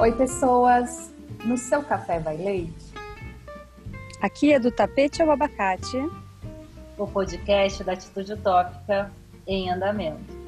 Oi, pessoas! No seu café vai leite? Aqui é do tapete ao abacate. O podcast da Atitude Utópica em andamento.